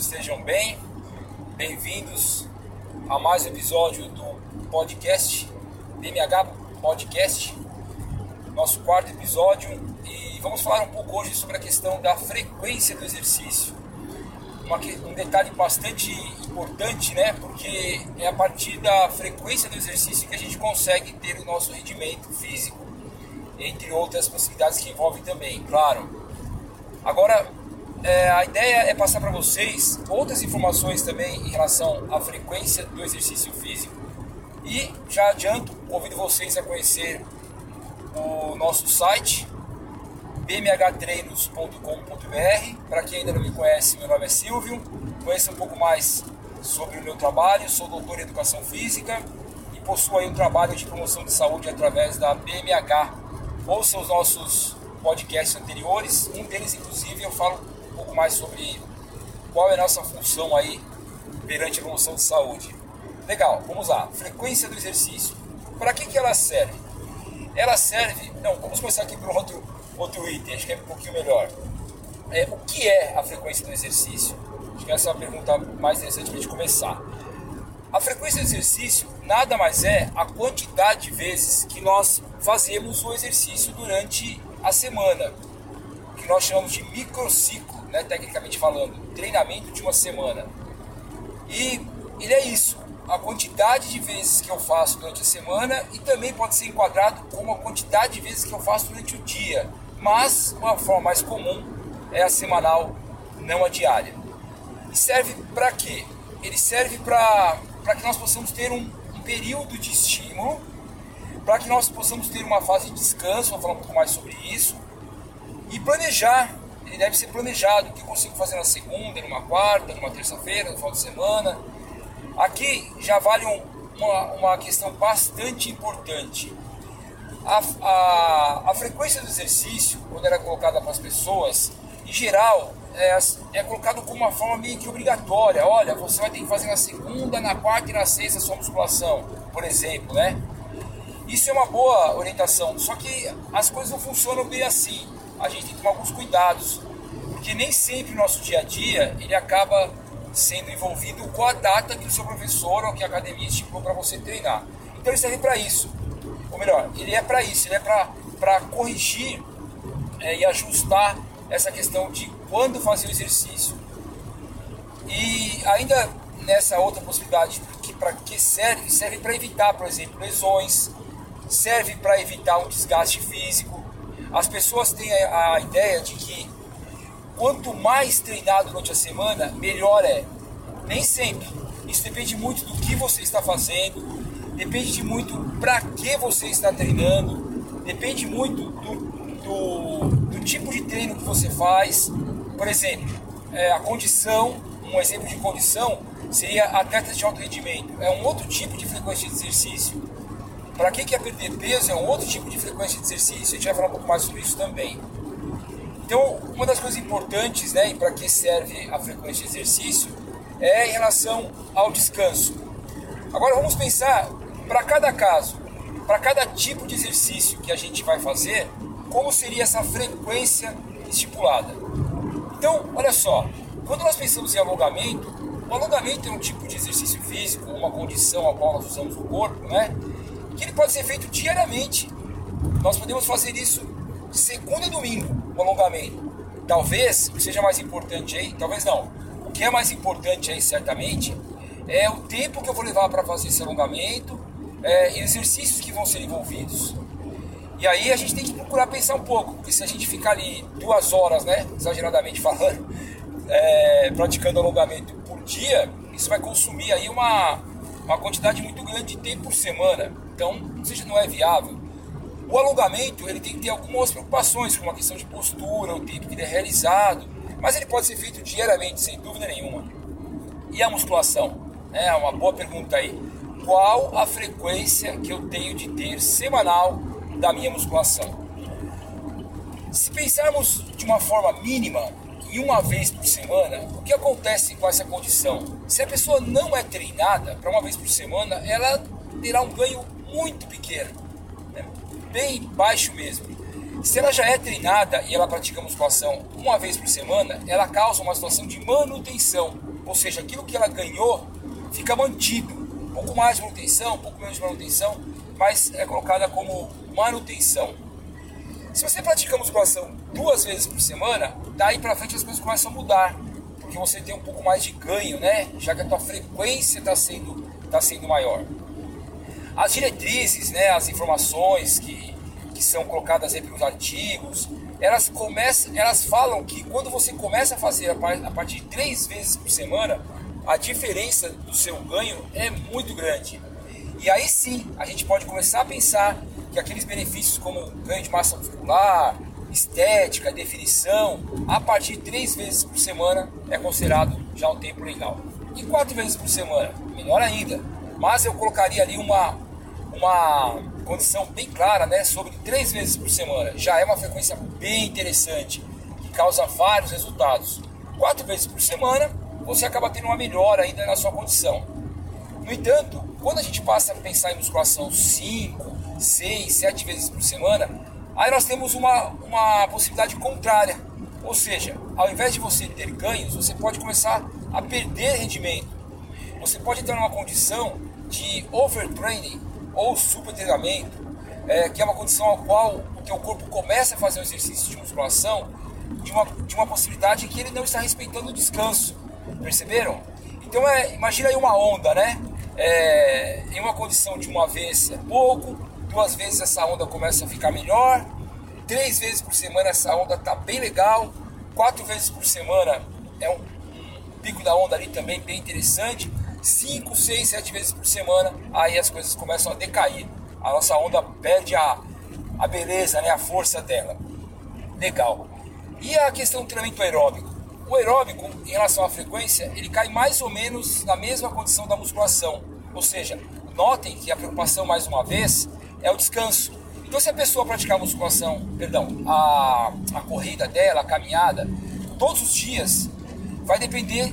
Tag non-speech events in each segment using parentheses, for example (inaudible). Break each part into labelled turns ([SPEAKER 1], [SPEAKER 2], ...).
[SPEAKER 1] Todos estejam bem. Bem-vindos a mais um episódio do podcast BMH Podcast, nosso quarto episódio. E vamos falar um pouco hoje sobre a questão da frequência do exercício. Um detalhe bastante importante, né? Porque é a partir da frequência do exercício que a gente consegue ter o nosso rendimento físico, entre outras possibilidades que envolvem também, claro. Agora, é, a ideia é passar para vocês outras informações também em relação à frequência do exercício físico. E já adianto, convido vocês a conhecer o nosso site bmhtreinos.com.br. Para quem ainda não me conhece, meu nome é Silvio. Conheça um pouco mais sobre o meu trabalho. Sou doutor em educação física e possuo aí um trabalho de promoção de saúde através da BMH. Ouça os nossos podcasts anteriores. Um deles, inclusive, eu falo pouco mais sobre qual é a nossa função aí perante a promoção de saúde. Legal, vamos lá. Frequência do exercício. Para que, que ela serve? Ela serve. Não, vamos começar aqui por outro, outro item, acho que é um pouquinho melhor. É, o que é a frequência do exercício? Acho que essa é a pergunta mais interessante para a gente começar. A frequência do exercício nada mais é a quantidade de vezes que nós fazemos o exercício durante a semana, que nós chamamos de microciclo né, tecnicamente falando, treinamento de uma semana. E ele é isso, a quantidade de vezes que eu faço durante a semana e também pode ser enquadrado como a quantidade de vezes que eu faço durante o dia. Mas uma forma mais comum é a semanal, não a diária. E serve para quê? Ele serve para que nós possamos ter um, um período de estímulo, para que nós possamos ter uma fase de descanso, vou falar um pouco mais sobre isso, e planejar ele deve ser planejado, o que eu consigo fazer na segunda, numa quarta, numa terça-feira, no final de semana. Aqui já vale um, uma, uma questão bastante importante. A, a, a, frequência do exercício, quando era colocada para as pessoas, em geral, é, é colocado como uma forma meio que obrigatória. Olha, você vai ter que fazer na segunda, na quarta e na sexta a sua musculação, por exemplo, né? Isso é uma boa orientação, só que as coisas não funcionam bem assim a gente tem que tomar alguns cuidados, porque nem sempre o nosso dia a dia ele acaba sendo envolvido com a data que o seu professor ou que a academia estipulou para você treinar. Então ele serve para isso. Ou melhor, ele é para isso, ele é para corrigir é, e ajustar essa questão de quando fazer o exercício. E ainda nessa outra possibilidade, que para que serve? Serve para evitar, por exemplo, lesões, serve para evitar um desgaste físico, as pessoas têm a, ideia de que quanto mais treinado durante a semana, melhor é. Nem sempre. Isso depende muito do que você está fazendo, depende de muito para que você está treinando, depende muito do, do, do, tipo de treino que você faz. Por exemplo, é, a condição, um exemplo de condição seria atletas de alto rendimento. É um outro tipo de frequência de exercício. Para quem quer perder peso, é um outro tipo de frequência de exercício. A gente vai falar um pouco mais sobre isso também. Então, uma das coisas importantes, né, para que serve a frequência de exercício, é em relação ao descanso. Agora vamos pensar para cada caso, para cada tipo de exercício que a gente vai fazer, como seria essa frequência estipulada. Então, olha só, quando nós pensamos em alongamento, o alongamento é um tipo de exercício físico, uma condição a qual nós usamos o corpo, né? Que ele pode ser feito diariamente. Nós podemos fazer isso de segunda a domingo, o alongamento. Talvez o que seja mais importante aí, talvez não. O que é mais importante aí, certamente, é o tempo que eu vou levar para fazer esse alongamento é, e exercícios que vão ser envolvidos. E aí a gente tem que procurar pensar um pouco, porque se a gente ficar ali duas horas, né, exageradamente falando, (laughs) é, praticando alongamento por dia, isso vai consumir aí uma, uma quantidade muito grande de tempo por semana. Então, seja não é viável. O alongamento ele tem que ter algumas preocupações, como a questão de postura, o tempo que ele é realizado, mas ele pode ser feito diariamente, sem dúvida nenhuma. E a musculação? É uma boa pergunta aí. Qual a frequência que eu tenho de ter semanal da minha musculação? Se pensarmos de uma forma mínima, em uma vez por semana, o que acontece com essa condição? Se a pessoa não é treinada para uma vez por semana, ela terá um ganho muito pequeno, né? bem baixo mesmo. Se ela já é treinada e ela pratica musculação uma vez por semana, ela causa uma situação de manutenção, ou seja, aquilo que ela ganhou fica mantido. Um pouco mais de manutenção, um pouco menos de manutenção, mas é colocada como manutenção. Se você pratica musculação duas vezes por semana, daí para frente as coisas começam a mudar, porque você tem um pouco mais de ganho, né? Já que a tua frequência está sendo, tá sendo maior. As diretrizes, né, as informações que, que são colocadas aí pelos artigos, elas começam, elas falam que quando você começa a fazer a partir de três vezes por semana, a diferença do seu ganho é muito grande. E aí sim, a gente pode começar a pensar que aqueles benefícios como ganho de massa muscular, estética, definição, a partir de três vezes por semana é considerado já um tempo legal. E quatro vezes por semana, melhor ainda. Mas eu colocaria ali uma, uma condição bem clara, né, sobre três vezes por semana. Já é uma frequência bem interessante, que causa vários resultados. Quatro vezes por semana, você acaba tendo uma melhora ainda na sua condição. No entanto, quando a gente passa a pensar em musculação 5, 6, 7 vezes por semana, aí nós temos uma, uma possibilidade contrária. Ou seja, ao invés de você ter ganhos, você pode começar a perder rendimento. Você pode entrar numa condição de overtraining ou supertreinamento, é, que é uma condição a qual o teu corpo começa a fazer um exercício de musculação de uma, de uma possibilidade que ele não está respeitando o descanso. Perceberam? Então é, imagina aí uma onda, né? É, em uma condição de uma vez é pouco, duas vezes essa onda começa a ficar melhor, três vezes por semana essa onda tá bem legal, quatro vezes por semana é um pico da onda ali também bem interessante, cinco, seis, sete vezes por semana, aí as coisas começam a decair, a nossa onda perde a, a beleza, né, a força dela. Legal. E a questão do treinamento aeróbico? O aeróbico, em relação à frequência, ele cai mais ou menos na mesma condição da musculação. Ou seja, notem que a preocupação, mais uma vez, é o descanso. Então, se a pessoa praticar musculação, perdão, a, a corrida dela, a caminhada, todos os dias, vai depender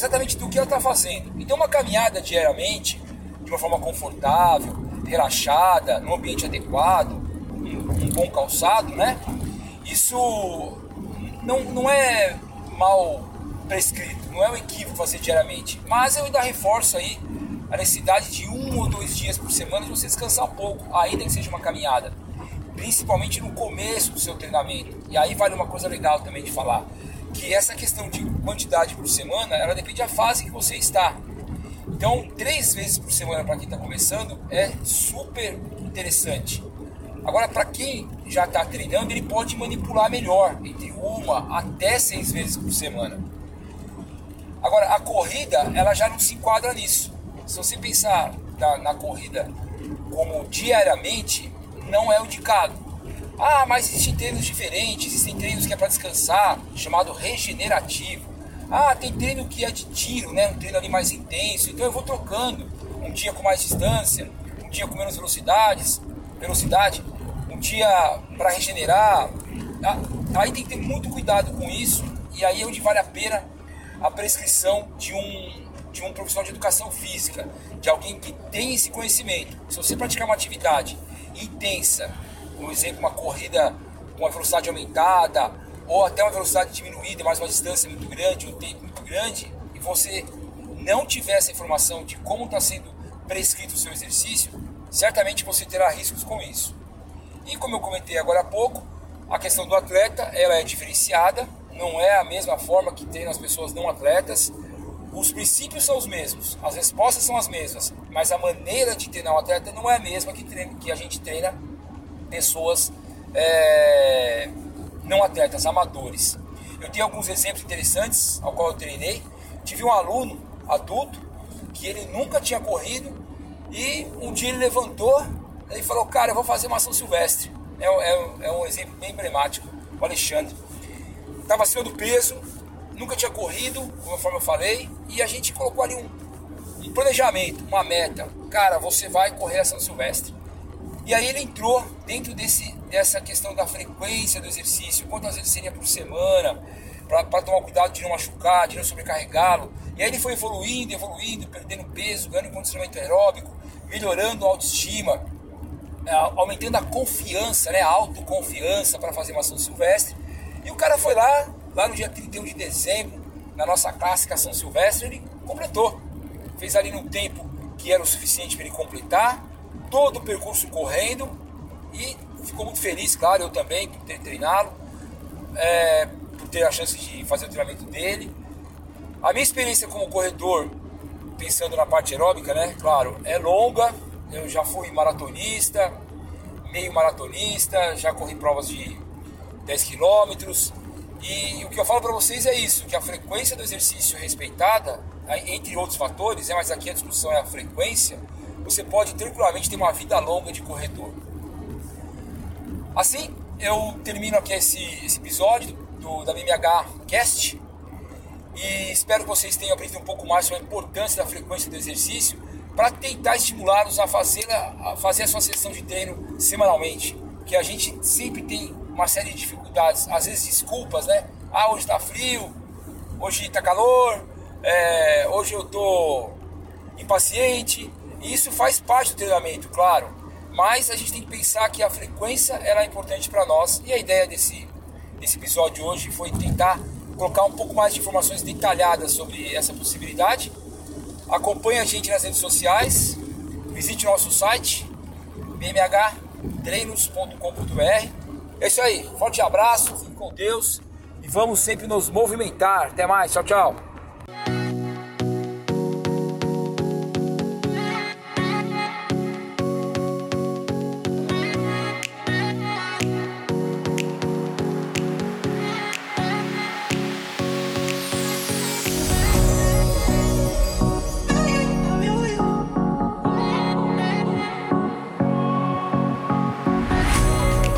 [SPEAKER 1] exatamente do que ela está fazendo. Então, uma caminhada diariamente, de uma forma confortável, relaxada, num ambiente adequado, um, um bom calçado, né? Isso não, não é mal prescrito, não é um equívoco fazer diariamente. Mas eu ainda reforço aí a necessidade de um ou dois dias por semana de você descansar um pouco, ainda que seja uma caminhada, principalmente no começo do seu treinamento. E aí vale uma coisa legal também de falar, que essa questão de quantidade por semana, ela depende da fase que você está. Então, três vezes por semana para quem está começando é super interessante. Agora, para quem já está treinando, ele pode manipular melhor, entre uma até seis vezes por semana. Agora, a corrida, ela já não se enquadra nisso. Se você pensar na, na corrida como diariamente, não é o indicado. Ah, mas existem treinos diferentes, existem treinos que é para descansar, chamado regenerativo. Ah, tem treino que é de tiro, né? Um treino ali mais intenso. Então eu vou trocando. Um dia com mais distância, um dia com menos velocidades, velocidade, um dia para regenerar. Ah, aí tem que ter muito cuidado com isso. E aí é onde vale a pena a prescrição de um de um profissional de educação física, de alguém que tem esse conhecimento. Se você praticar uma atividade intensa, por exemplo, uma corrida com uma velocidade aumentada, ou até uma velocidade diminuída, mas uma distância muito grande, um tempo muito grande, e você não tiver essa informação de como está sendo prescrito o seu exercício, certamente você terá riscos com isso. E como eu comentei agora há pouco, a questão do atleta ela é diferenciada, não é a mesma forma que tem nas pessoas não atletas. Os princípios são os mesmos, as respostas são as mesmas, mas a maneira de treinar um atleta não é a mesma que, treina, que a gente treina pessoas é, não atletas, amadores. Eu tenho alguns exemplos interessantes ao qual eu treinei. Tive um aluno adulto que ele nunca tinha corrido e um dia ele levantou e falou: Cara, eu vou fazer uma ação silvestre. É, é, é um exemplo bem emblemático. O Alexandre estava acima do peso, nunca tinha corrido, conforme eu falei, e a gente colocou ali um, um planejamento, uma meta. Cara, você vai correr a São Silvestre. E aí ele entrou dentro desse, dessa questão da frequência do exercício, quantas vezes seria por semana, para tomar cuidado de não machucar, de não sobrecarregá-lo. E aí ele foi evoluindo, evoluindo, perdendo peso, ganhando condicionamento aeróbico, melhorando a autoestima. é, aumentando a confiança, né, a autoconfiança para fazer uma São Silvestre. E o cara foi lá, lá no dia 31 de dezembro, na nossa clássica São Silvestre, ele completou. Fez ali no tempo que era o suficiente para ele completar, todo o percurso correndo e ficou muito feliz, claro, eu também, por ter treinado, é, por ter a chance de fazer o treinamento dele. A minha experiência como corredor, pensando na parte aeróbica, né, claro, é longa, eu já fui maratonista, meio maratonista, já corri provas de 10 quilômetros. E o que eu falo para vocês é isso, que a frequência do exercício respeitada, entre outros fatores, né, mas aqui a discussão é a frequência, você pode tranquilamente ter uma vida longa de corredor. Assim, eu termino aqui esse, esse episódio do, da BMH Cast e espero que vocês tenham aprendido um pouco mais sobre a importância da frequência do exercício para tentar estimulá-los a fazer a, a fazer a sua sessão de treino semanalmente, que a gente sempre tem uma série de dificuldades, às vezes desculpas, né? Ah, hoje está frio, hoje está calor, é, hoje eu tô impaciente. Isso faz parte do treinamento, claro. Mas a gente tem que pensar que a frequência era é importante para nós. E a ideia desse, desse episódio hoje foi tentar colocar um pouco mais de informações detalhadas sobre essa possibilidade Acompanhe a gente nas redes sociais, visite nosso site bmhtreinos.com.br. É isso aí, forte abraço, fique com Deus e vamos sempre nos movimentar. Até mais, tchau, tchau.